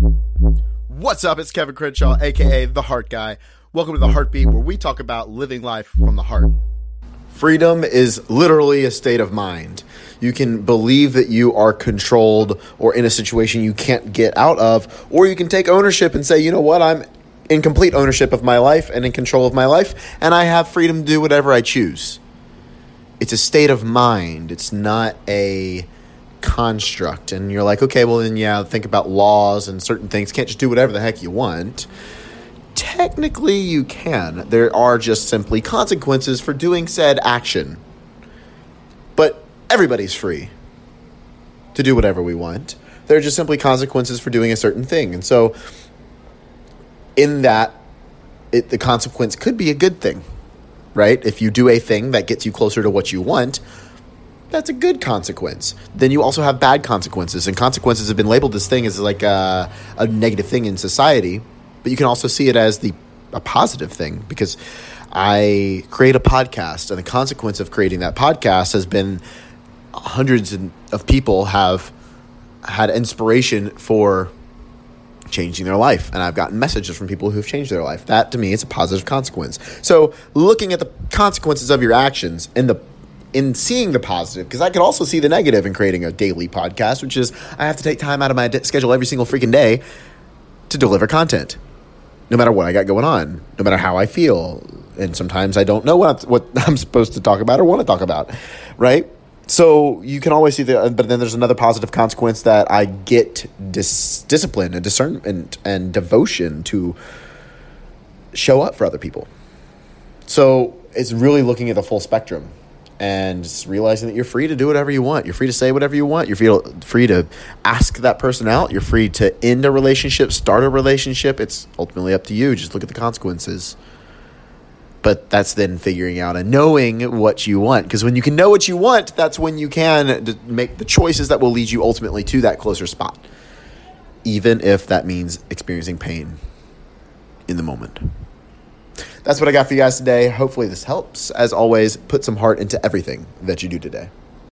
What's up? It's Kevin Crenshaw, aka The Heart Guy. Welcome to The Heartbeat, where we talk about living life from the heart. Freedom is literally a state of mind. You can believe that you are controlled or in a situation you can't get out of, or you can take ownership and say, you know what, I'm in complete ownership of my life and in control of my life, and I have freedom to do whatever I choose. It's a state of mind, it's not a construct. And you're like, okay, well, then, yeah, think about laws and certain things. Can't just do whatever the heck you want. Technically, you can. There are just simply consequences for doing said action. But everybody's free to do whatever we want. There are just simply consequences for doing a certain thing. And so, in that, it, the consequence could be a good thing, right? If you do a thing that gets you closer to what you want, that's a good consequence. Then you also have bad consequences, and consequences have been labeled this thing as like a, a negative thing in society, but you can also see it as the a positive thing because I create a podcast, and the consequence of creating that podcast has been hundreds of people have had inspiration for changing their life and i've gotten messages from people who've changed their life that to me is a positive consequence so looking at the consequences of your actions and the in seeing the positive because I could also see the negative in creating a daily podcast, which is I have to take time out of my schedule every single freaking day to deliver content, no matter what I got going on, no matter how I feel, and sometimes I don't know what I'm, what I'm supposed to talk about or want to talk about, right? So you can always see that, uh, but then there's another positive consequence that I get dis- discipline and discernment and devotion to show up for other people. So it's really looking at the full spectrum and realizing that you're free to do whatever you want. You're free to say whatever you want. You're free to ask that person out. You're free to end a relationship, start a relationship. It's ultimately up to you. Just look at the consequences. But that's then figuring out and knowing what you want. Because when you can know what you want, that's when you can make the choices that will lead you ultimately to that closer spot, even if that means experiencing pain in the moment that's what I got for you guys today. Hopefully, this helps. As always, put some heart into everything that you do today.